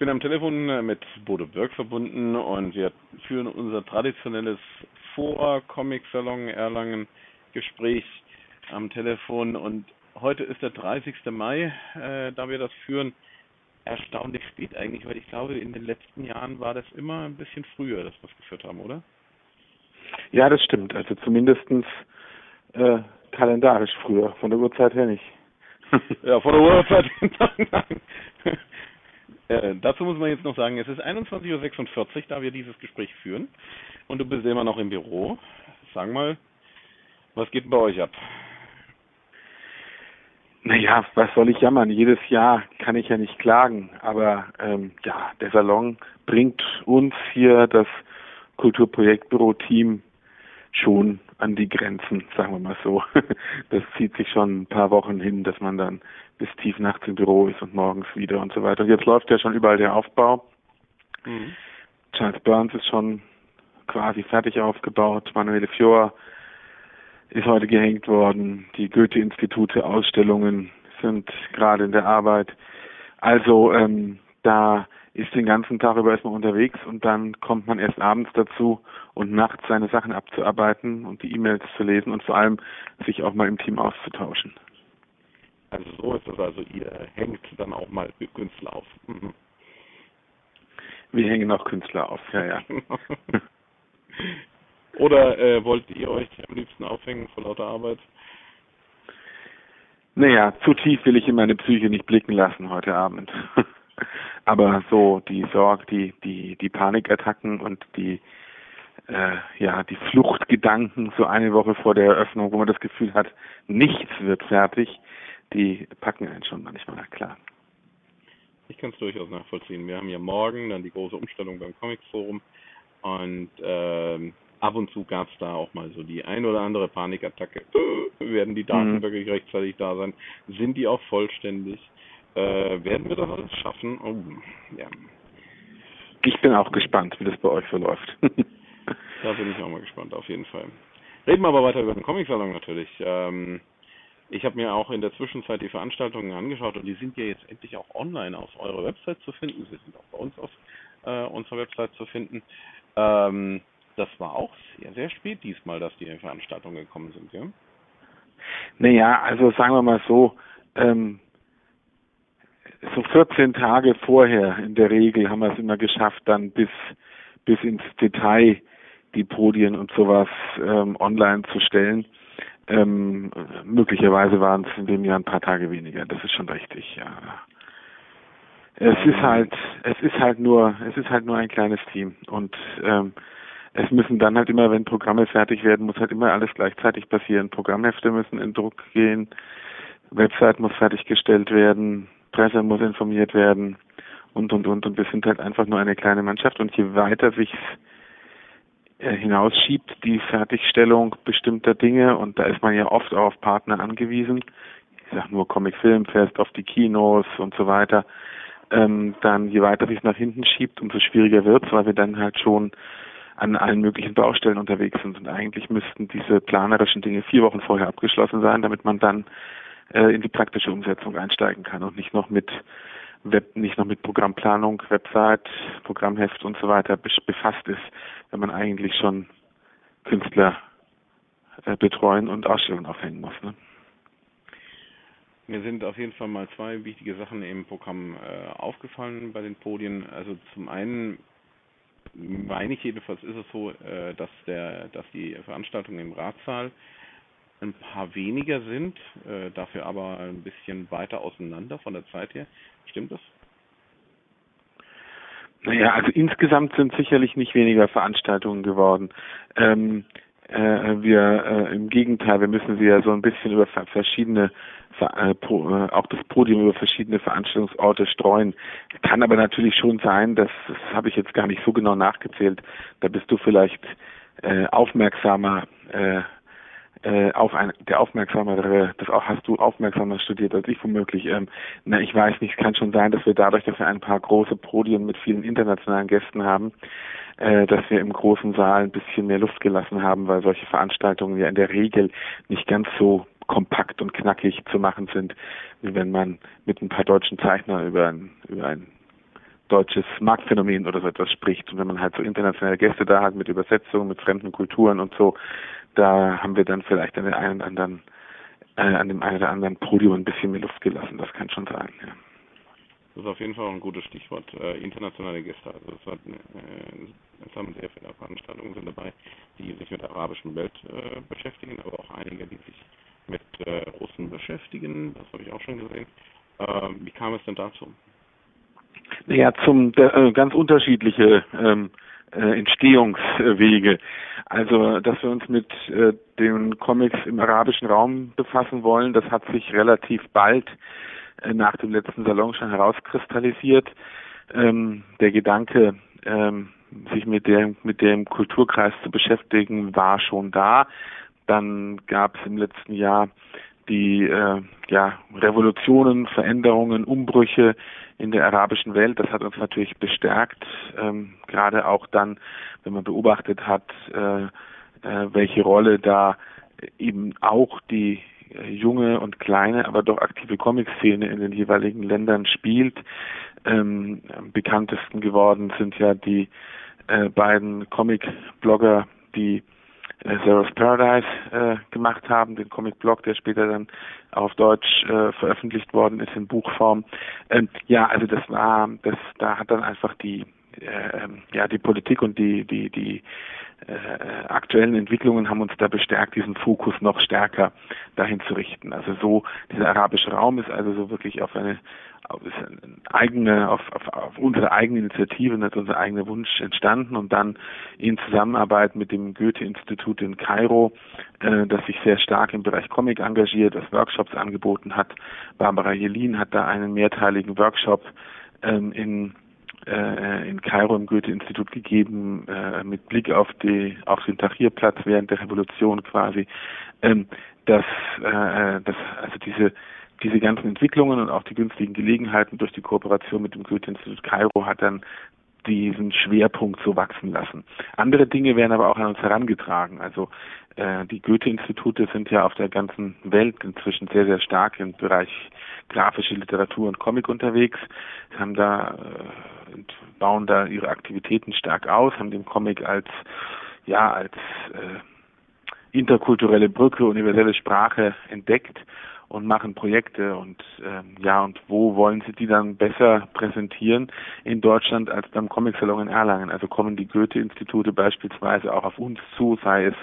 bin am Telefon mit Bodo Birk verbunden und wir führen unser traditionelles Vor-Comic-Salon Erlangen Gespräch am Telefon und heute ist der 30. Mai, äh, da wir das führen. Erstaunlich spät eigentlich, weil ich glaube, in den letzten Jahren war das immer ein bisschen früher, dass wir es geführt haben, oder? Ja, das stimmt. Also zumindestens äh, kalendarisch früher, von der Uhrzeit her nicht. ja, von der Uhrzeit nein. Äh, dazu muss man jetzt noch sagen, es ist 21.46 Uhr, da wir dieses Gespräch führen. Und du bist immer noch im Büro. Sag mal, was geht bei euch ab? Naja, was soll ich jammern? Jedes Jahr kann ich ja nicht klagen. Aber ähm, ja, der Salon bringt uns hier das Kulturprojektbüro-Team schon an die Grenzen, sagen wir mal so. Das zieht sich schon ein paar Wochen hin, dass man dann bis tief nachts im Büro ist und morgens wieder und so weiter. Und jetzt läuft ja schon überall der Aufbau. Mhm. Charles Burns ist schon quasi fertig aufgebaut. Manuele Fior ist heute gehängt worden. Die Goethe-Institute, Ausstellungen sind gerade in der Arbeit. Also ähm, da ist den ganzen Tag über erstmal unterwegs und dann kommt man erst abends dazu und nachts seine Sachen abzuarbeiten und die E-Mails zu lesen und vor allem sich auch mal im Team auszutauschen. Also so ist es also, ihr hängt dann auch mal Künstler auf. Mhm. Wir hängen auch Künstler auf, ja, ja. Oder äh, wollt ihr euch am liebsten aufhängen vor lauter Arbeit? Naja, zu tief will ich in meine Psyche nicht blicken lassen heute Abend. Aber so die Sorge, die, die, die Panikattacken und die äh, ja, die Fluchtgedanken so eine Woche vor der Eröffnung, wo man das Gefühl hat, nichts wird fertig, die packen einen schon manchmal, klar. Ich kann es durchaus nachvollziehen. Wir haben ja morgen dann die große Umstellung beim Comics Forum und ähm, ab und zu gab es da auch mal so die ein oder andere Panikattacke. werden die Daten mhm. wirklich rechtzeitig da sein? Sind die auch vollständig? Äh, werden wir das alles schaffen? Oh, ja. Ich bin auch gespannt, wie das bei euch verläuft. da bin ich auch mal gespannt, auf jeden Fall. Reden wir aber weiter über den Comic-Salon natürlich. Ähm, ich habe mir auch in der Zwischenzeit die Veranstaltungen angeschaut und die sind ja jetzt endlich auch online auf eurer Website zu finden. Sie sind auch bei uns auf äh, unserer Website zu finden. Ähm, das war auch sehr, sehr spät diesmal, dass die Veranstaltungen gekommen sind, ja? Naja, also sagen wir mal so, ähm, so 14 Tage vorher in der Regel haben wir es immer geschafft, dann bis bis ins Detail die Podien und sowas ähm, online zu stellen. Ähm, möglicherweise waren es in dem Jahr ein paar Tage weniger. Das ist schon richtig, ja. Es ist halt, es ist halt nur, es ist halt nur ein kleines Team und ähm, es müssen dann halt immer, wenn Programme fertig werden, muss halt immer alles gleichzeitig passieren. Programmhefte müssen in Druck gehen, Website muss fertiggestellt werden, Presse muss informiert werden und und und und wir sind halt einfach nur eine kleine Mannschaft und je weiter sich's äh, hinausschiebt, die Fertigstellung bestimmter Dinge und da ist man ja oft auf Partner angewiesen. Ich sag nur Comic Film Fest, auf die Kinos und so weiter. Ähm, dann je weiter sich nach hinten schiebt, umso schwieriger wird's, weil wir dann halt schon an allen möglichen Baustellen unterwegs sind und eigentlich müssten diese planerischen Dinge vier Wochen vorher abgeschlossen sein, damit man dann äh, in die praktische Umsetzung einsteigen kann und nicht noch mit Web, nicht noch mit Programmplanung, Website, Programmheft und so weiter befasst ist, wenn man eigentlich schon Künstler äh, betreuen und Ausstellungen aufhängen muss. Ne? Mir sind auf jeden Fall mal zwei wichtige Sachen im Programm äh, aufgefallen bei den Podien. Also zum einen meine ich jedenfalls ist es so, äh, dass der, dass die Veranstaltungen im Ratssaal ein paar weniger sind, äh, dafür aber ein bisschen weiter auseinander von der Zeit her. Stimmt das? Naja, also insgesamt sind sicherlich nicht weniger Veranstaltungen geworden. Ähm, äh, wir äh, im Gegenteil, wir müssen sie ja so ein bisschen über verschiedene äh, äh, auch das Podium über verschiedene Veranstaltungsorte streuen. Kann aber natürlich schon sein, dass das habe ich jetzt gar nicht so genau nachgezählt. Da bist du vielleicht äh, aufmerksamer äh, auf ein, der aufmerksamere, das auch hast du aufmerksamer studiert als ich womöglich. Ähm, na, ich weiß nicht, es kann schon sein, dass wir dadurch, dass wir ein paar große Podien mit vielen internationalen Gästen haben, äh, dass wir im großen Saal ein bisschen mehr Luft gelassen haben, weil solche Veranstaltungen ja in der Regel nicht ganz so kompakt und knackig zu machen sind, wie wenn man mit ein paar deutschen Zeichner über ein, über ein deutsches Marktphänomen oder so etwas spricht. Und wenn man halt so internationale Gäste da hat mit Übersetzungen, mit fremden Kulturen und so, da haben wir dann vielleicht an den einen anderen, äh, an dem einen oder anderen Podium ein bisschen mehr Luft gelassen. Das kann schon sein, ja. Das ist auf jeden Fall ein gutes Stichwort, äh, internationale Gäste. Also es, hat, äh, es haben sehr viele Veranstaltungen sind dabei, die sich mit der arabischen Welt äh, beschäftigen, aber auch einige, die sich mit äh, Russen beschäftigen. Das habe ich auch schon gesehen. Ähm, wie kam es denn dazu? Ja, zum äh, ganz unterschiedliche ähm, äh, Entstehungswege. Also, dass wir uns mit äh, den Comics im arabischen Raum befassen wollen, das hat sich relativ bald äh, nach dem letzten Salon schon herauskristallisiert. Ähm, der Gedanke, ähm, sich mit dem mit dem Kulturkreis zu beschäftigen, war schon da. Dann gab es im letzten Jahr die äh, ja, Revolutionen, Veränderungen, Umbrüche in der arabischen Welt. Das hat uns natürlich bestärkt, ähm, gerade auch dann, wenn man beobachtet hat, äh, äh, welche Rolle da eben auch die äh, junge und kleine, aber doch aktive Comic-Szene in den jeweiligen Ländern spielt. Ähm, am bekanntesten geworden sind ja die äh, beiden Comic-Blogger, die äh, Sarah's Paradise äh, gemacht haben, den Comic-Blog, der später dann auf Deutsch äh, veröffentlicht worden ist in Buchform. Ähm, ja, also das war, das, da hat dann einfach die, äh, ja, die Politik und die, die, die äh, aktuellen Entwicklungen haben uns da bestärkt, diesen Fokus noch stärker dahin zu richten. Also so, dieser arabische Raum ist also so wirklich auf eine eine eigene, auf, auf, auf unsere eigene Initiative, und unser eigener Wunsch entstanden und dann in Zusammenarbeit mit dem Goethe-Institut in Kairo, äh, das sich sehr stark im Bereich Comic engagiert, das Workshops angeboten hat. Barbara Jelin hat da einen mehrteiligen Workshop ähm, in äh, in Kairo im Goethe-Institut gegeben, äh, mit Blick auf die auf den Tahrirplatz während der Revolution quasi, ähm, dass, äh, dass also diese diese ganzen Entwicklungen und auch die günstigen Gelegenheiten durch die Kooperation mit dem Goethe-Institut Kairo hat dann diesen Schwerpunkt so wachsen lassen. Andere Dinge werden aber auch an uns herangetragen. Also äh, die Goethe-Institute sind ja auf der ganzen Welt inzwischen sehr, sehr stark im Bereich grafische Literatur und Comic unterwegs, haben da äh, bauen da ihre Aktivitäten stark aus, haben den Comic als ja als äh, interkulturelle Brücke, universelle Sprache entdeckt und machen Projekte und ähm, ja und wo wollen sie die dann besser präsentieren in Deutschland als beim Comic Salon in Erlangen? Also kommen die Goethe-Institute beispielsweise auch auf uns zu, sei es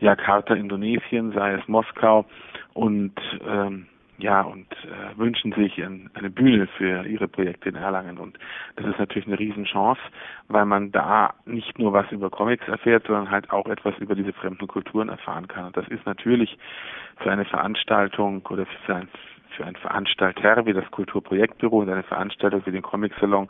Jakarta, Indonesien, sei es Moskau und ähm, ja und äh, wünschen sich ein, eine Bühne für ihre Projekte in Erlangen. Und das ist natürlich eine Riesenchance, weil man da nicht nur was über Comics erfährt, sondern halt auch etwas über diese fremden Kulturen erfahren kann. Und das ist natürlich für eine Veranstaltung oder für ein für ein Veranstalter wie das Kulturprojektbüro und eine Veranstaltung wie den Comic Salon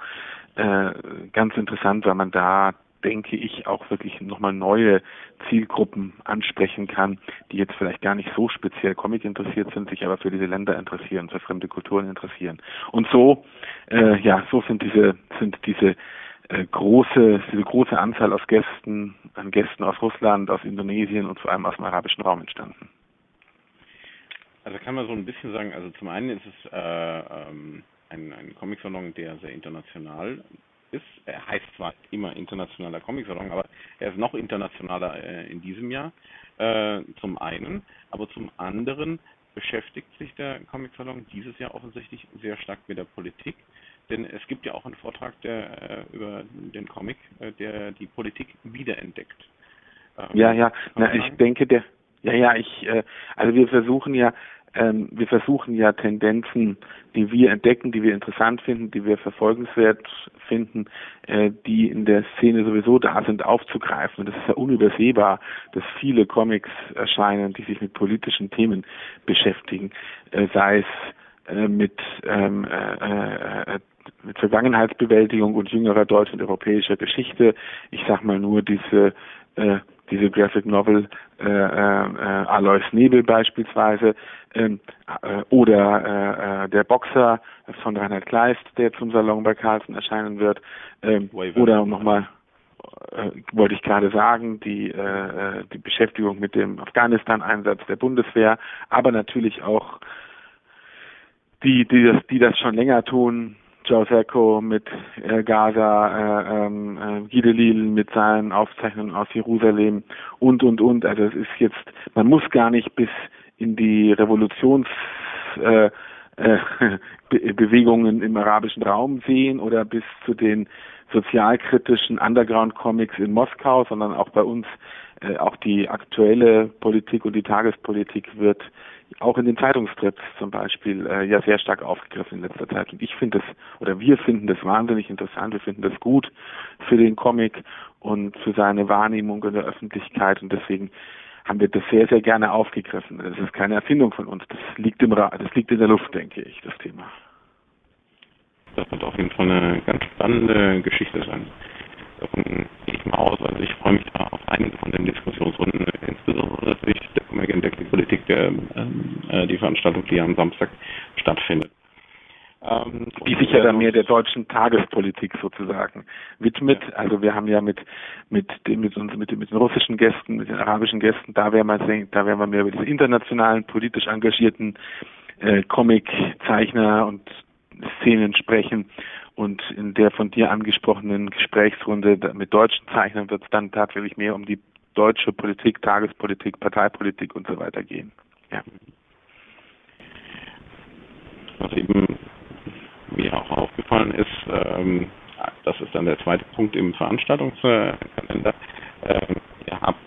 äh, ganz interessant, weil man da denke ich, auch wirklich nochmal neue Zielgruppen ansprechen kann, die jetzt vielleicht gar nicht so speziell Comic interessiert sind, sich aber für diese Länder interessieren, für fremde Kulturen interessieren. Und so, äh, ja, so sind diese, sind diese äh, große, diese große Anzahl aus Gästen, an Gästen aus Russland, aus Indonesien und vor allem aus dem arabischen Raum entstanden. Also kann man so ein bisschen sagen, also zum einen ist es äh, ähm, ein, ein Comic-Salon, der sehr international ist. Er heißt zwar immer internationaler Comic-Salon, aber er ist noch internationaler äh, in diesem Jahr. Äh, zum einen, aber zum anderen beschäftigt sich der Comic-Salon dieses Jahr offensichtlich sehr stark mit der Politik. Denn es gibt ja auch einen Vortrag der, äh, über den Comic, äh, der die Politik wiederentdeckt. Ähm, ja, ja, Na, ich denke, der, ja, ja, ich, äh, also wir versuchen ja ähm, wir versuchen ja Tendenzen, die wir entdecken, die wir interessant finden, die wir verfolgenswert finden, äh, die in der Szene sowieso da sind, aufzugreifen. Und das ist ja unübersehbar, dass viele Comics erscheinen, die sich mit politischen Themen beschäftigen, äh, sei es äh, mit ähm, äh, äh, mit Vergangenheitsbewältigung und jüngerer deutscher und europäischer Geschichte. Ich sag mal nur diese äh, diese Graphic Novel äh, äh, Alois Nebel beispielsweise ähm, äh, oder äh, äh, der Boxer von Reinhard Kleist, der zum Salon bei Carlsen erscheinen wird ähm, oder nochmal äh, wollte ich gerade sagen, die, äh, die Beschäftigung mit dem Afghanistan-Einsatz der Bundeswehr, aber natürlich auch die, die das, die das schon länger tun, Joe mit äh, Gaza, äh, ähm, äh, Gidelil mit seinen Aufzeichnungen aus Jerusalem und und und. Also es ist jetzt, man muss gar nicht bis in die Revolutions äh, äh, Be Bewegungen im arabischen Raum sehen oder bis zu den sozialkritischen Underground-Comics in Moskau, sondern auch bei uns äh, auch die aktuelle Politik und die Tagespolitik wird auch in den Zeitungstrips zum Beispiel äh, ja sehr stark aufgegriffen in letzter Zeit. Und ich finde es, oder wir finden das wahnsinnig interessant, wir finden das gut für den Comic und für seine Wahrnehmung in der Öffentlichkeit und deswegen haben wir das sehr, sehr gerne aufgegriffen. Das ist keine Erfindung von uns, das liegt im Ra das liegt in der Luft, denke ich, das Thema. Das wird auf jeden Fall eine ganz spannende Geschichte sein. Ich mal aus. Also ich freue mich da auf einige von den Diskussionsrunden, insbesondere natürlich der Commercial Politik, der, ähm, äh, die Veranstaltung, die am Samstag stattfindet. Ähm, die sich ja dann mehr der deutschen Tagespolitik sozusagen widmet. Ja. Also wir haben ja mit mit dem, mit uns mit, mit den russischen Gästen, mit den arabischen Gästen, da werden wir da werden wir mehr über diese internationalen politisch engagierten äh, Comic-Zeichner und Szenen sprechen. Und in der von dir angesprochenen Gesprächsrunde mit deutschen Zeichnern wird es dann tatsächlich mehr um die deutsche Politik, Tagespolitik, Parteipolitik und so weiter gehen. Ja. Was eben mir auch aufgefallen ist, ähm, das ist dann der zweite Punkt im Veranstaltungskalender. Ähm, ihr habt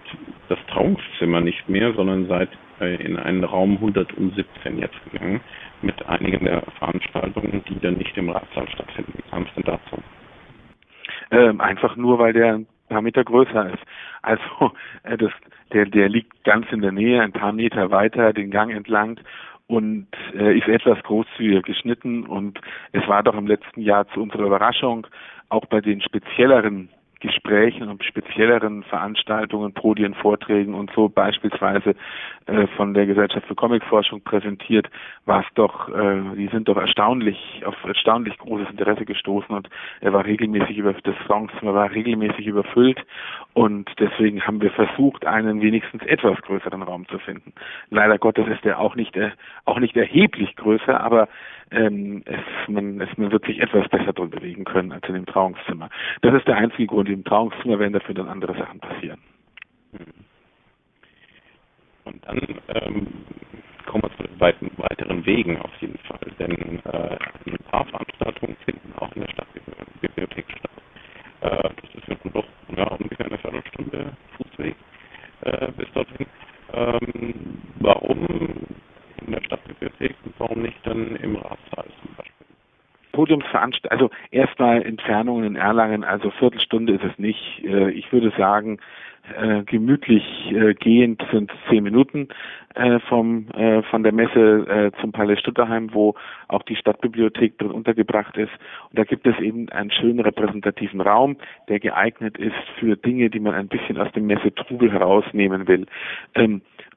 das Trauungszimmer nicht mehr, sondern seid äh, in einen Raum 117 jetzt gegangen mit einigen der Veranstaltungen, die dann nicht im Ratssaal stattfinden. Wie kam es denn dazu? Ähm, einfach nur, weil der ein paar Meter größer ist. Also äh, das, der, der liegt ganz in der Nähe, ein paar Meter weiter den Gang entlang und äh, ist etwas großzügiger geschnitten und es war doch im letzten Jahr zu unserer Überraschung auch bei den spezielleren Gesprächen und spezielleren Veranstaltungen, Podien, Vorträgen und so beispielsweise äh, von der Gesellschaft für Comicforschung präsentiert, war es doch, äh, die sind doch erstaunlich auf erstaunlich großes Interesse gestoßen und er war regelmäßig über das Songzimmer war regelmäßig überfüllt und deswegen haben wir versucht, einen wenigstens etwas größeren Raum zu finden. Leider Gottes ist er auch nicht äh, auch nicht erheblich größer, aber ähm, es, man, es, man wird sich etwas besser drin bewegen können als in dem Trauungszimmer. Das ist der einzige Grund. Im Trauungszimmer werden dafür dann andere Sachen passieren. Hm. Und dann ähm, kommen wir zu den weiteren Wegen auf jeden Fall, denn äh, ein paar Veranstaltungen finden auch in der Stadtbibliothek statt. Äh, das ist ja doch ja, ungefähr eine Viertelstunde Fußweg äh, bis dorthin. Ähm, warum in der Stadtbibliothek und warum nicht dann im Ratssaal zum Beispiel? Podiumsveranstaltung, also erstmal Entfernungen in Erlangen, also Viertelstunde ist es nicht. Äh, ich würde sagen, äh, gemütlich äh, gehend sind zehn Minuten vom von der Messe zum Palais Stutterheim, wo auch die Stadtbibliothek drin untergebracht ist. Und da gibt es eben einen schönen repräsentativen Raum, der geeignet ist für Dinge, die man ein bisschen aus dem Messetrubel herausnehmen will.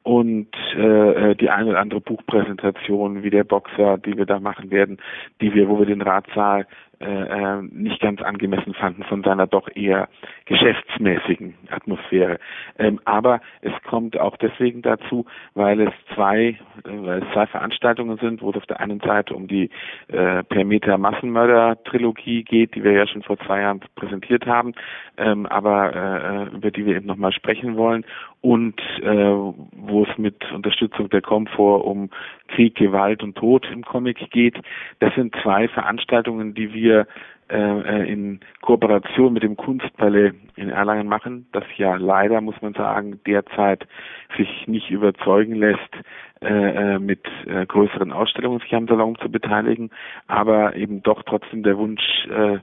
Und äh die eine oder andere Buchpräsentation wie der Boxer, die wir da machen werden, die wir, wo wir den Ratsaal äh, äh, nicht ganz angemessen fanden von seiner doch eher geschäftsmäßigen Atmosphäre. Ähm, aber es kommt auch deswegen dazu, weil es zwei, äh, weil es zwei Veranstaltungen sind, wo es auf der einen Seite um die äh, Permeter Massenmörder Trilogie geht, die wir ja schon vor zwei Jahren präsentiert haben, ähm, aber äh, über die wir eben nochmal sprechen wollen und äh, wo es mit Unterstützung der Komfort um Krieg, Gewalt und Tod im Comic geht. Das sind zwei Veranstaltungen, die wir äh, in Kooperation mit dem Kunstpalais in Erlangen machen, das ja leider, muss man sagen, derzeit sich nicht überzeugen lässt, äh, äh mit äh, größeren Ausstellungen sich am Salon zu beteiligen, aber eben doch trotzdem der Wunsch äh,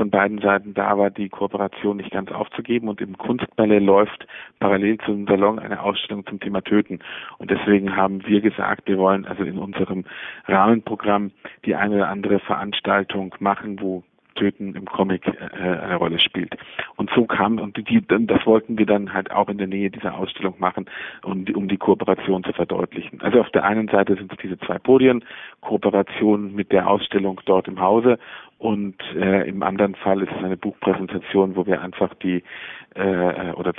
von beiden Seiten da war, die Kooperation nicht ganz aufzugeben. Und im Kunstballett läuft parallel zum Salon eine Ausstellung zum Thema Töten. Und deswegen haben wir gesagt, wir wollen also in unserem Rahmenprogramm die eine oder andere Veranstaltung machen, wo Töten im Comic äh, eine Rolle spielt. Und so kam, und die, das wollten wir dann halt auch in der Nähe dieser Ausstellung machen, um um die Kooperation zu verdeutlichen. Also auf der einen Seite sind es diese zwei Podien, Kooperation mit der Ausstellung dort im Hause und äh, im anderen Fall ist es eine Buchpräsentation, wo wir einfach die äh, oder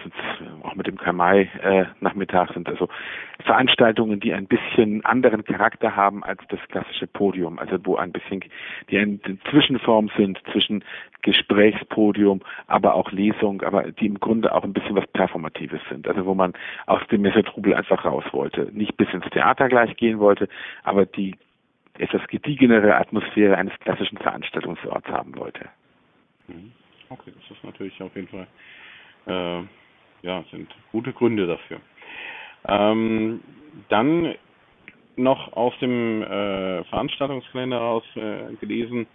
auch mit dem Kamai äh, Nachmittag sind. Also Veranstaltungen, die ein bisschen anderen Charakter haben als das klassische Podium, also wo ein bisschen die eine Zwischenform sind zwischen Gesprächspodium, aber auch Lesung, aber die im Grunde auch ein bisschen was Performatives sind, also wo man aus dem Messertrubel einfach raus wollte, nicht bis ins Theater gleich gehen wollte, aber die etwas gediegenere Atmosphäre eines klassischen Veranstaltungsorts haben wollte. Mhm. Okay, das ist natürlich auf jeden Fall, äh, ja, sind gute Gründe dafür. Ähm, dann noch aus dem äh, Veranstaltungskalender raus äh, gelesen,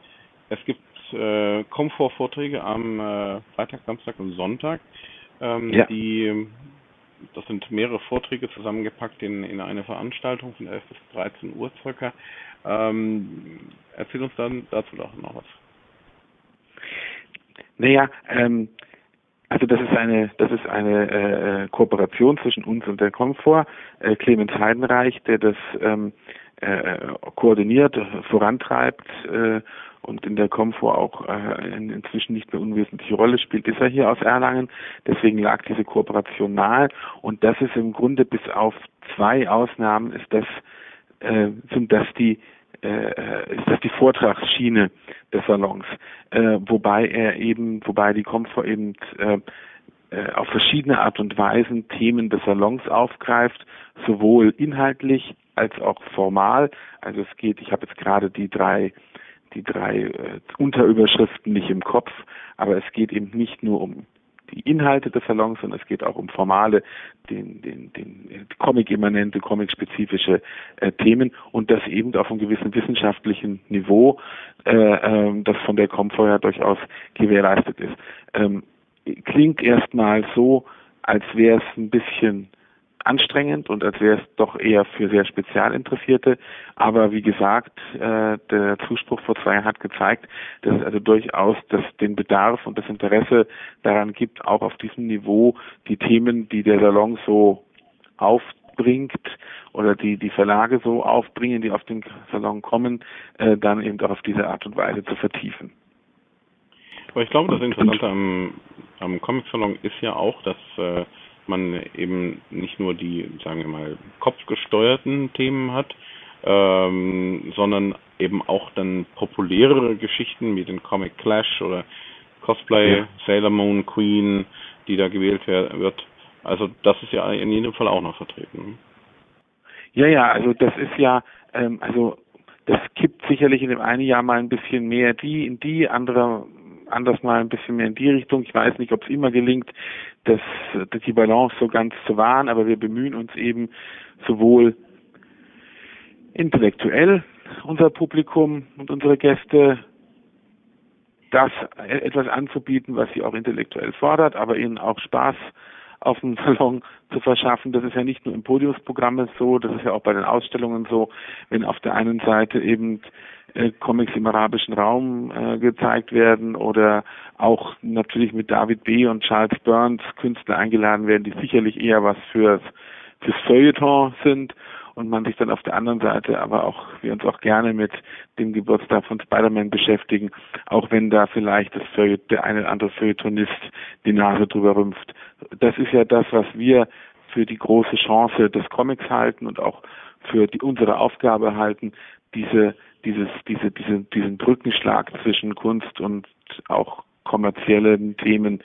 es gibt äh, Komfortvorträge am äh, Freitag, Samstag und Sonntag, ähm, ja. die das sind mehrere Vorträge zusammengepackt in, in eine Veranstaltung von 11 bis 13 Uhr circa. Ähm, erzähl uns dann dazu doch noch was. Naja, ähm, also das ist eine, das ist eine äh, Kooperation zwischen uns und der Komfort. Äh, Clemens Heidenreich, der das ähm, äh, koordiniert, vorantreibt äh, und in der Komfort auch äh, inzwischen nicht mehr unwesentliche Rolle spielt, ist er hier aus Erlangen. Deswegen lag diese Kooperation nahe. Und das ist im Grunde bis auf zwei Ausnahmen ist das äh, sind das die äh, ist das die Vortragsschiene des Salons, äh, wobei er eben, wobei die Komfort eben äh, äh, auf verschiedene Art und Weisen Themen des Salons aufgreift, sowohl inhaltlich als auch formal. Also es geht, ich habe jetzt gerade die drei die drei äh, Unterüberschriften nicht im Kopf, aber es geht eben nicht nur um die Inhalte des Salons, sondern es geht auch um formale, den, den, den Comic-immanente, Comic-spezifische äh, Themen und das eben auf einem gewissen wissenschaftlichen Niveau, äh, äh, das von der ja durchaus gewährleistet ist. Ähm, klingt erstmal so, als wäre es ein bisschen anstrengend und als wäre es doch eher für sehr Spezialinteressierte. Aber wie gesagt, äh, der Zuspruch vor zwei Jahren hat gezeigt, dass es also durchaus das, den Bedarf und das Interesse daran gibt, auch auf diesem Niveau die Themen, die der Salon so aufbringt oder die die Verlage so aufbringen, die auf den Salon kommen, äh, dann eben auch auf diese Art und Weise zu vertiefen. Aber ich glaube, das Interessante am, am Comic-Salon ist ja auch, dass äh, man eben nicht nur die, sagen wir mal, kopfgesteuerten Themen hat, ähm, sondern eben auch dann populärere Geschichten wie den Comic Clash oder Cosplay, ja. Sailor Moon, Queen, die da gewählt wird. Also das ist ja in jedem Fall auch noch vertreten. Ja, ja, also das ist ja, ähm, also das kippt sicherlich in dem einen Jahr mal ein bisschen mehr die in die, andere anders mal ein bisschen mehr in die Richtung. Ich weiß nicht, ob es immer gelingt, das, die Balance so ganz zu wahren, aber wir bemühen uns eben sowohl intellektuell unser Publikum und unsere Gäste das etwas anzubieten, was sie auch intellektuell fordert, aber ihnen auch Spaß auf dem Salon zu verschaffen. Das ist ja nicht nur im Podiumsprogramm so, das ist ja auch bei den Ausstellungen so, wenn auf der einen Seite eben äh, Comics im arabischen Raum äh, gezeigt werden oder auch natürlich mit David B. und Charles Burns Künstler eingeladen werden, die sicherlich eher was fürs, fürs Feuilleton sind und man sich dann auf der anderen Seite aber auch, wir uns auch gerne mit dem Geburtstag von Spider-Man beschäftigen, auch wenn da vielleicht das Feuilleton, der eine oder andere Feuilletonist die Nase drüber rümpft. Das ist ja das, was wir für die große Chance des Comics halten und auch für die unsere Aufgabe halten, diese dieses diese diese diesen Brückenschlag zwischen Kunst und auch kommerziellen Themen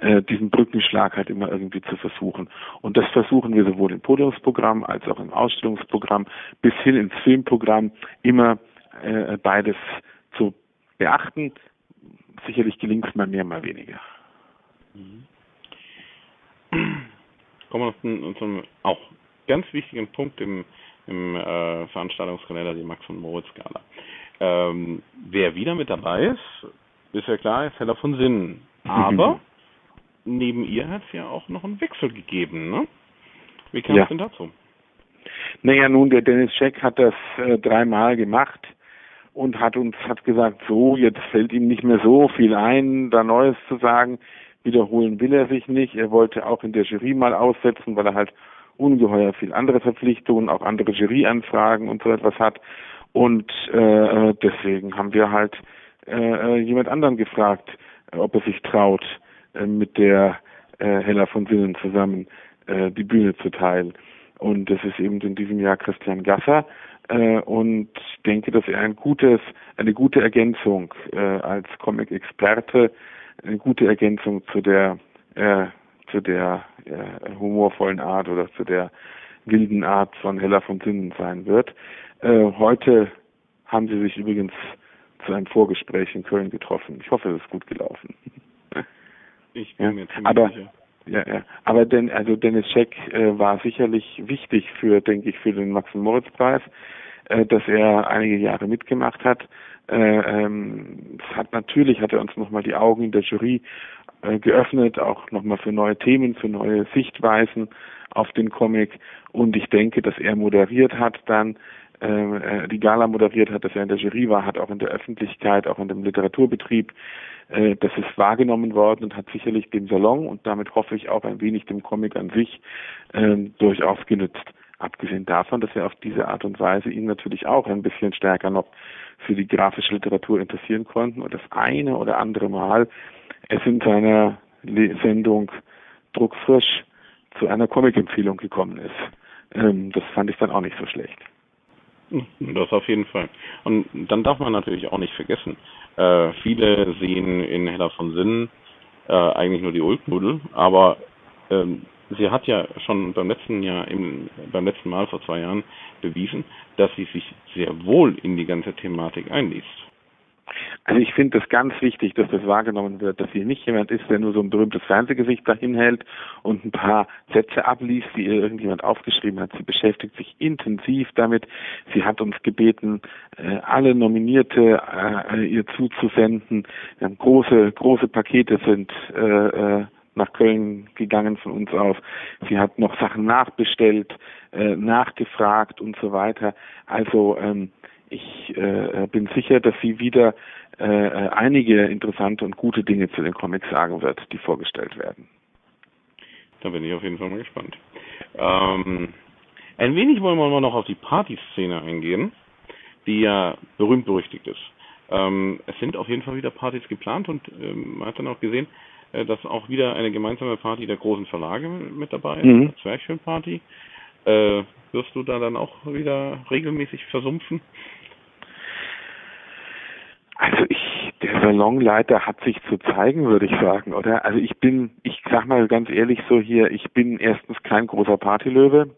äh, diesen Brückenschlag halt immer irgendwie zu versuchen. Und das versuchen wir sowohl im Podiumsprogramm als auch im Ausstellungsprogramm bis hin ins Filmprogramm immer äh, beides zu beachten. Sicherlich gelingt es mal mehr, mal weniger. Mhm. Kommen wir zu einem auch ganz wichtigen Punkt im, im äh, Veranstaltungskalender, die Max von Moritz Gala. Ähm, wer wieder mit dabei ist, ist ja klar, ist Heller von Sinnen. Aber neben ihr hat es ja auch noch einen Wechsel gegeben, ne? Wie kam es ja. denn dazu? Naja, nun, der Dennis Scheck hat das äh, dreimal gemacht und hat uns hat gesagt, so, jetzt fällt ihm nicht mehr so viel ein, da Neues zu sagen. Wiederholen will er sich nicht. Er wollte auch in der Jury mal aussetzen, weil er halt ungeheuer viel andere Verpflichtungen, auch andere Juryanfragen und so etwas hat. Und äh, deswegen haben wir halt äh, jemand anderen gefragt, ob er sich traut, äh, mit der äh, Hella von Sinnen zusammen äh, die Bühne zu teilen. Und das ist eben in diesem Jahr Christian Gasser. Äh, und denke, dass er ein gutes, eine gute Ergänzung äh, als Comic-Experte, eine gute Ergänzung zu der äh, zu der äh, humorvollen Art oder zu der wilden Art von Hella von Sinnen sein wird. Äh, heute haben sie sich übrigens zu einem Vorgespräch in Köln getroffen. Ich hoffe, es ist gut gelaufen. Ich bin ja, mir ziemlich aber, sicher. Ja, ja. Aber denn, also Dennis Scheck äh, war sicherlich wichtig für, denke ich, für den Max-Moritz-Preis, äh, dass er einige Jahre mitgemacht hat. Äh, ähm, hat natürlich, hat er uns nochmal die Augen in der Jury äh, geöffnet, auch nochmal für neue Themen, für neue Sichtweisen auf den Comic. Und ich denke, dass er moderiert hat dann, äh, die Gala moderiert hat, dass er in der Jury war, hat auch in der Öffentlichkeit, auch in dem Literaturbetrieb äh, das ist wahrgenommen worden und hat sicherlich dem Salon und damit hoffe ich auch ein wenig dem Comic an sich ähm, durchaus genützt. Abgesehen davon, dass wir auf diese Art und Weise ihn natürlich auch ein bisschen stärker noch für die grafische Literatur interessieren konnten und das eine oder andere Mal es in seiner Sendung druckfrisch zu einer Comic-Empfehlung gekommen ist. Ähm, das fand ich dann auch nicht so schlecht. Das auf jeden Fall. Und dann darf man natürlich auch nicht vergessen, äh, viele sehen in Hella von Sinnen äh, eigentlich nur die Ulknudel, aber ähm, sie hat ja schon beim letzten Jahr, im, beim letzten Mal vor zwei Jahren bewiesen, dass sie sich sehr wohl in die ganze Thematik einliest. Also ich finde es ganz wichtig, dass das wahrgenommen wird, dass sie nicht jemand ist, der nur so ein berühmtes Fernsehgesicht dahin hält und ein paar Sätze abliest, die ihr irgendjemand aufgeschrieben hat. Sie beschäftigt sich intensiv damit. Sie hat uns gebeten, äh, alle Nominierte äh, ihr zuzusenden. Wir haben große, große Pakete sind äh, nach Köln gegangen von uns aus. Sie hat noch Sachen nachbestellt, nachgefragt und so weiter. Also ähm, ich äh, bin sicher, dass sie wieder äh, einige interessante und gute Dinge zu den Comics sagen wird, die vorgestellt werden. Da bin ich auf jeden Fall mal gespannt. Ähm, ein wenig wollen wir noch auf die Partyszene eingehen, die ja berühmt berüchtigt ist. Ähm, es sind auf jeden Fall wieder Partys geplant und ähm, man hat dann auch gesehen, äh, dass auch wieder eine gemeinsame Party der großen Verlage mit dabei ist, mhm. Zwerchfilm-Party. Äh, wirst du da dann auch wieder regelmäßig versumpfen? Also ich, der Salonleiter hat sich zu zeigen, würde ich sagen, oder? Also ich bin, ich sag mal ganz ehrlich so hier, ich bin erstens kein großer Partylöwe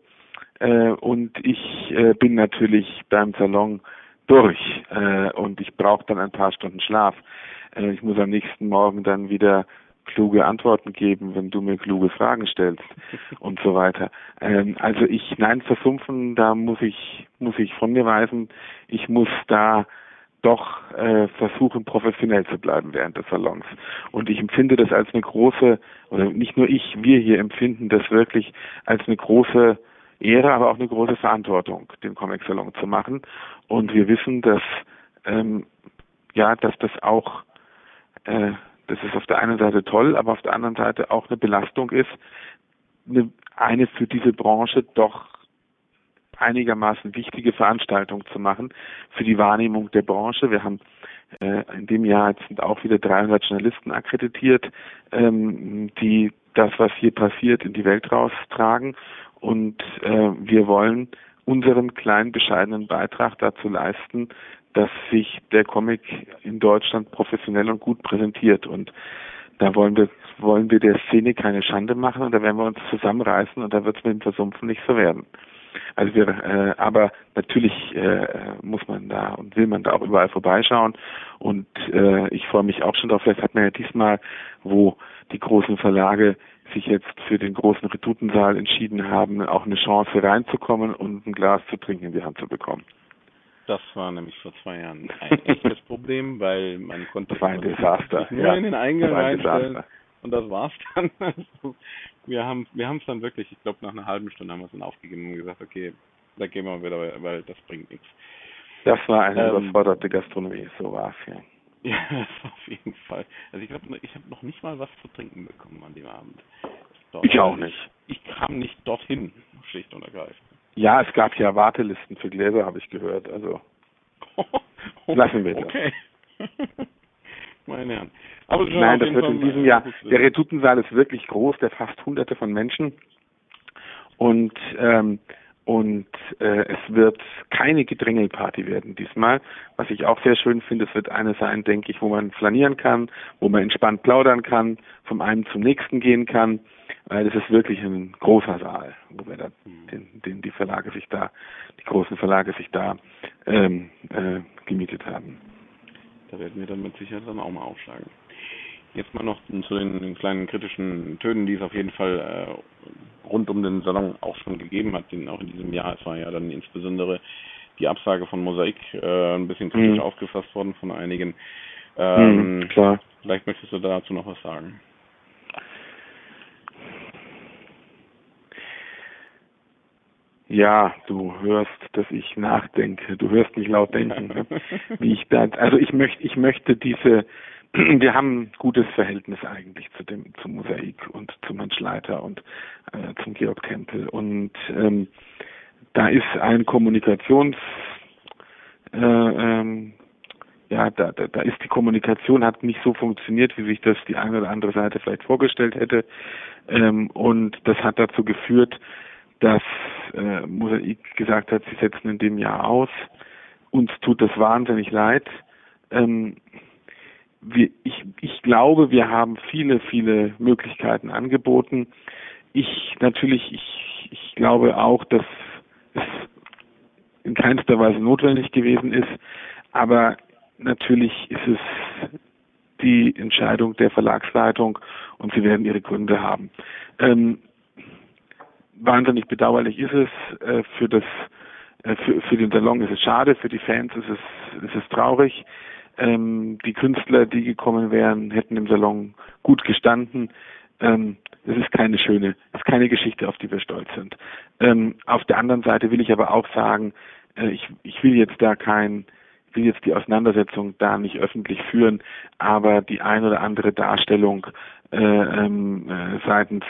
äh, und ich äh, bin natürlich beim Salon durch äh, und ich brauche dann ein paar Stunden Schlaf. Äh, ich muss am nächsten Morgen dann wieder kluge Antworten geben, wenn du mir kluge Fragen stellst und so weiter. Ähm, also ich, nein, versumpfen, da muss ich, muss ich von mir weisen. Ich muss da doch äh, versuchen, professionell zu bleiben während des Salons. Und ich empfinde das als eine große, oder nicht nur ich, wir hier empfinden das wirklich als eine große Ehre, aber auch eine große Verantwortung, den Comic-Salon zu machen. Und wir wissen, dass ähm, ja, dass das auch äh, das ist auf der einen Seite toll, aber auf der anderen Seite auch eine Belastung ist, eine, eine für diese Branche doch einigermaßen wichtige Veranstaltung zu machen für die Wahrnehmung der Branche. Wir haben äh, in dem Jahr jetzt sind auch wieder 300 Journalisten akkreditiert, ähm, die das, was hier passiert, in die Welt raustragen. Und äh, wir wollen unseren kleinen bescheidenen Beitrag dazu leisten, dass sich der Comic in Deutschland professionell und gut präsentiert. Und da wollen wir wollen wir der Szene keine Schande machen und da werden wir uns zusammenreißen und da wird es mit dem Versumpfen nicht so werden. Also wir, äh, aber natürlich äh, muss man da und will man da auch überall vorbeischauen. Und äh, ich freue mich auch schon darauf. Vielleicht hat man ja diesmal, wo die großen Verlage sich jetzt für den großen Retutensaal entschieden haben, auch eine Chance reinzukommen und ein Glas zu trinken in die Hand zu bekommen. Das war nämlich vor zwei Jahren ein echtes Problem, weil man konnte das war ein Desaster. nur ja, in den Eingang reinstellen und das war's dann. Wir haben wir haben es dann wirklich, ich glaube nach einer halben Stunde haben wir es dann aufgegeben und gesagt, okay, da gehen wir wieder, weil das bringt nichts. Das war eine ähm, überforderte Gastronomie, so war es ja. Ja, auf jeden Fall. Also ich glaube, ich habe noch nicht mal was zu trinken bekommen an dem Abend. Dort, ich auch nicht. Ich, ich kam nicht dorthin, schlicht und ergreifend. Ja, es gab ja Wartelisten für Gläser, habe ich gehört. Also lassen wir das. Okay. meine Herren. Nein, das wird in diesem Jahr, der Redutensaal ist wirklich groß, der fasst hunderte von Menschen. Und ähm, und äh, es wird keine Gedrängelparty werden diesmal, was ich auch sehr schön finde. Es wird eine sein, denke ich, wo man flanieren kann, wo man entspannt plaudern kann, vom einen zum nächsten gehen kann, weil es ist wirklich ein großer Saal, wo wir da, den, den die Verlage sich da, die großen Verlage sich da ähm, äh, gemietet haben. Da werden wir dann mit Sicherheit dann auch mal aufschlagen. Jetzt mal noch zu den kleinen kritischen Tönen, die es auf jeden Fall äh, rund um den Salon auch schon gegeben hat, den auch in diesem Jahr. Es war ja dann insbesondere die Absage von Mosaik äh, ein bisschen kritisch mhm. aufgefasst worden von einigen. Ähm, mhm, klar. Vielleicht möchtest du dazu noch was sagen. Ja, du hörst, dass ich nachdenke. Du hörst mich laut denken, ne? wie ich da. Also ich möchte, ich möchte diese wir haben ein gutes Verhältnis eigentlich zu dem zum Mosaik und zum Menschleiter und äh, zum Georg Tempel und ähm, da ist ein Kommunikations äh, ähm, ja, da, da, da ist die Kommunikation hat nicht so funktioniert, wie sich das die eine oder andere Seite vielleicht vorgestellt hätte. Ähm, und das hat dazu geführt, dass äh, Mosaik gesagt hat, sie setzen in dem Jahr aus. Uns tut das wahnsinnig leid. Ähm, wir, ich, ich glaube, wir haben viele, viele Möglichkeiten angeboten. Ich natürlich, ich, ich glaube auch, dass es in keinster Weise notwendig gewesen ist, aber natürlich ist es die Entscheidung der Verlagsleitung und sie werden ihre Gründe haben. Ähm, wahnsinnig bedauerlich ist es äh, für das äh, für, für den Salon ist es schade, für die Fans ist es ist es traurig. Ähm, die Künstler, die gekommen wären, hätten im Salon gut gestanden. Ähm, das ist keine schöne, das ist keine Geschichte, auf die wir stolz sind. Ähm, auf der anderen Seite will ich aber auch sagen, äh, ich, ich will jetzt da kein, will jetzt die Auseinandersetzung da nicht öffentlich führen, aber die ein oder andere Darstellung äh, ähm, äh, seitens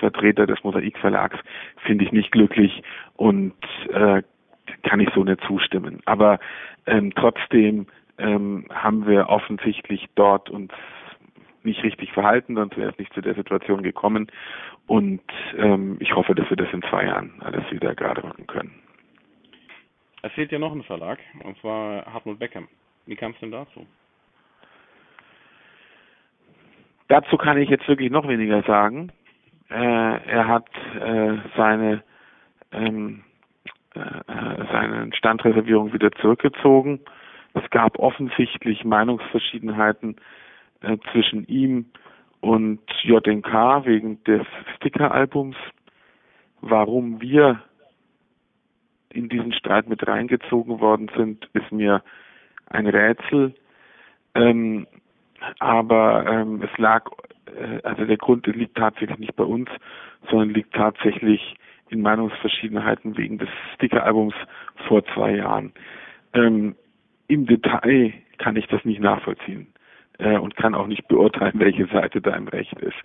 Vertreter des Mosaikverlags finde ich nicht glücklich und äh, kann ich so nicht zustimmen. Aber ähm, trotzdem ähm, haben wir offensichtlich dort uns nicht richtig verhalten, sonst wäre es nicht zu der Situation gekommen. Und ähm, ich hoffe, dass wir das in zwei Jahren alles wieder gerade rücken können. Es fehlt ja noch ein Verlag, und zwar Hartmut Beckham. Wie kam es denn dazu? Dazu kann ich jetzt wirklich noch weniger sagen. Äh, er hat äh, seine ähm, äh, äh seine Standreservierung wieder zurückgezogen es gab offensichtlich Meinungsverschiedenheiten äh, zwischen ihm und JNK wegen des Sticker-Albums. Warum wir in diesen Streit mit reingezogen worden sind, ist mir ein Rätsel. Ähm, aber ähm, es lag, äh, also der Grund liegt tatsächlich nicht bei uns, sondern liegt tatsächlich in Meinungsverschiedenheiten wegen des Sticker-Albums vor zwei Jahren. Ähm, im Detail kann ich das nicht nachvollziehen äh, und kann auch nicht beurteilen, welche Seite da im Recht ist.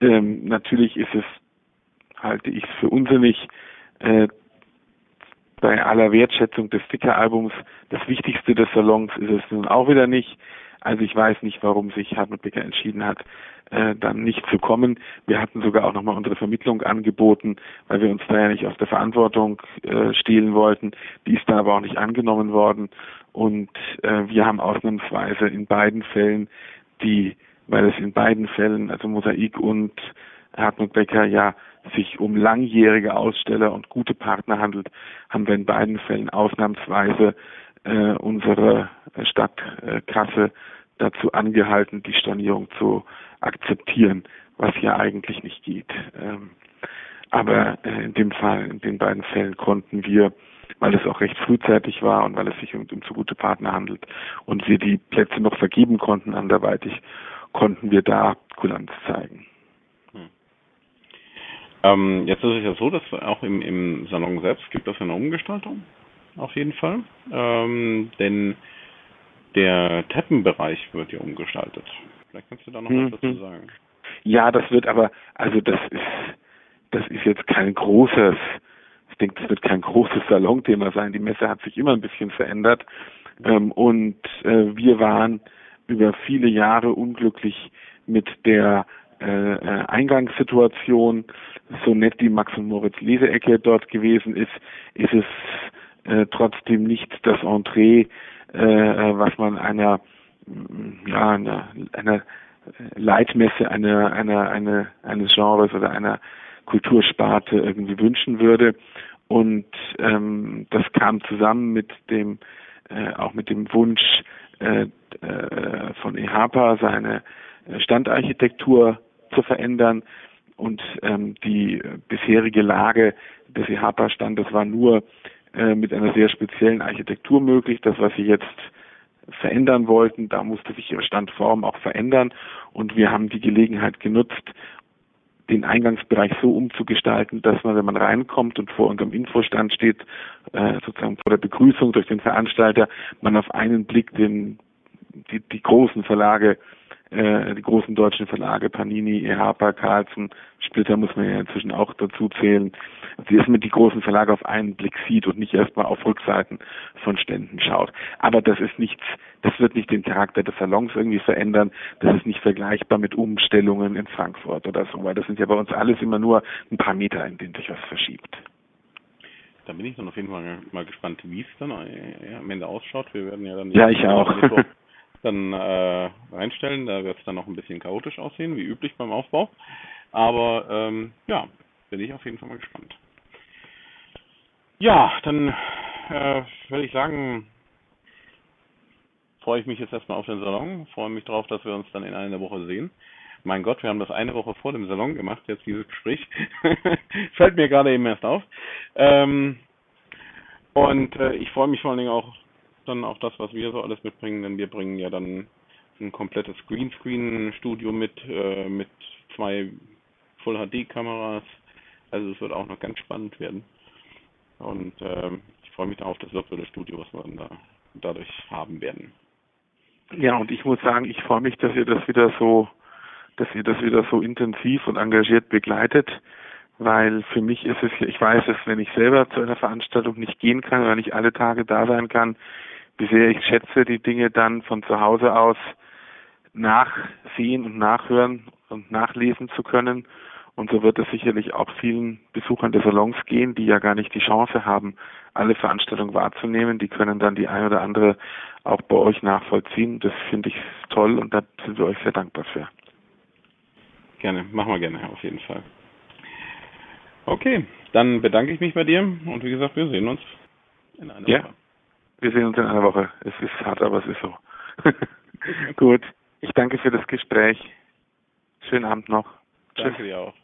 Ähm, natürlich ist es, halte ich es für unsinnig, äh, bei aller Wertschätzung des Sticker-Albums, das Wichtigste des Salons ist es nun auch wieder nicht. Also ich weiß nicht, warum sich Hartmut Becker entschieden hat, äh, dann nicht zu kommen. Wir hatten sogar auch nochmal unsere Vermittlung angeboten, weil wir uns da ja nicht aus der Verantwortung äh, stehlen wollten. Die ist dann aber auch nicht angenommen worden. Und äh, wir haben ausnahmsweise in beiden Fällen die, weil es in beiden Fällen, also Mosaik und Hartmut Becker ja sich um langjährige Aussteller und gute Partner handelt, haben wir in beiden Fällen ausnahmsweise äh, unsere Stadtkasse dazu angehalten, die Stornierung zu akzeptieren, was ja eigentlich nicht geht. Ähm, aber äh, in dem Fall, in den beiden Fällen konnten wir, weil es auch recht frühzeitig war und weil es sich um, um zu gute Partner handelt und wir die Plätze noch vergeben konnten anderweitig, konnten wir da Kulanz zeigen. Hm. Ähm, jetzt ist es ja so, dass auch im, im Salon selbst gibt es eine Umgestaltung, auf jeden Fall. Ähm, denn der Treppenbereich wird ja umgestaltet. Vielleicht kannst du da noch mhm. was dazu sagen. Ja, das wird aber, also das ist, das ist jetzt kein großes, ich denke, das wird kein großes Salonthema sein. Die Messe hat sich immer ein bisschen verändert. Ähm, und äh, wir waren über viele Jahre unglücklich mit der äh, äh, Eingangssituation. So nett die Max und Moritz Leseecke dort gewesen ist, ist es äh, trotzdem nicht das Entree, äh, was man einer ja einer, einer Leitmesse einer einer eine, eines Genres oder einer Kultursparte irgendwie wünschen würde. Und ähm, das kam zusammen mit dem äh, auch mit dem Wunsch äh, äh, von EHPA seine Standarchitektur zu verändern und ähm, die bisherige Lage des EHPA-Standes war nur äh, mit einer sehr speziellen Architektur möglich. Das, was sie jetzt verändern wollten, da musste sich ihre Standform auch verändern und wir haben die Gelegenheit genutzt, den Eingangsbereich so umzugestalten, dass man, wenn man reinkommt und vor unserem Infostand steht, äh, sozusagen vor der Begrüßung durch den Veranstalter, man auf einen Blick den, die, die großen Verlage äh, die großen deutschen Verlage, Panini, EHPA, Carlsen, Splitter muss man ja inzwischen auch dazu zählen, dass man die großen Verlage auf einen Blick sieht und nicht erstmal auf Rückseiten von Ständen schaut. Aber das ist nichts, das wird nicht den Charakter des Salons irgendwie verändern, das ist nicht vergleichbar mit Umstellungen in Frankfurt oder so, weil das sind ja bei uns alles immer nur ein paar Meter, in denen sich was verschiebt. Da bin ich dann auf jeden Fall mal gespannt, wie es dann äh, am Ende ausschaut. Wir werden ja dann ja ich auch dann äh, reinstellen. Da wird es dann noch ein bisschen chaotisch aussehen, wie üblich beim Aufbau. Aber ähm, ja, bin ich auf jeden Fall mal gespannt. Ja, dann äh, würde ich sagen, freue ich mich jetzt erstmal auf den Salon, freue mich darauf, dass wir uns dann in einer Woche sehen. Mein Gott, wir haben das eine Woche vor dem Salon gemacht, jetzt dieses Gespräch. Fällt mir gerade eben erst auf. Ähm, und äh, ich freue mich vor allen Dingen auch dann auch das, was wir so alles mitbringen, denn wir bringen ja dann ein komplettes Greenscreen-Studio mit, äh, mit zwei Full HD-Kameras. Also es wird auch noch ganz spannend werden. Und äh, ich freue mich auf das virtuelle Studio, was wir dann da dadurch haben werden. Ja, und ich muss sagen, ich freue mich, dass ihr das wieder so, dass ihr das wieder so intensiv und engagiert begleitet, weil für mich ist es, ich weiß es, wenn ich selber zu einer Veranstaltung nicht gehen kann oder nicht alle Tage da sein kann, wie sehr ich schätze, die Dinge dann von zu Hause aus nachsehen und nachhören und nachlesen zu können. Und so wird es sicherlich auch vielen Besuchern der Salons gehen, die ja gar nicht die Chance haben, alle Veranstaltungen wahrzunehmen. Die können dann die ein oder andere auch bei euch nachvollziehen. Das finde ich toll und da sind wir euch sehr dankbar für. Gerne, machen wir gerne, auf jeden Fall. Okay, dann bedanke ich mich bei dir und wie gesagt, wir sehen uns in einer ja. Woche. Wir sehen uns in einer Woche. Es ist hart, aber es ist so. Gut. Ich danke für das Gespräch. Schönen Abend noch. Danke Tschüss. dir auch.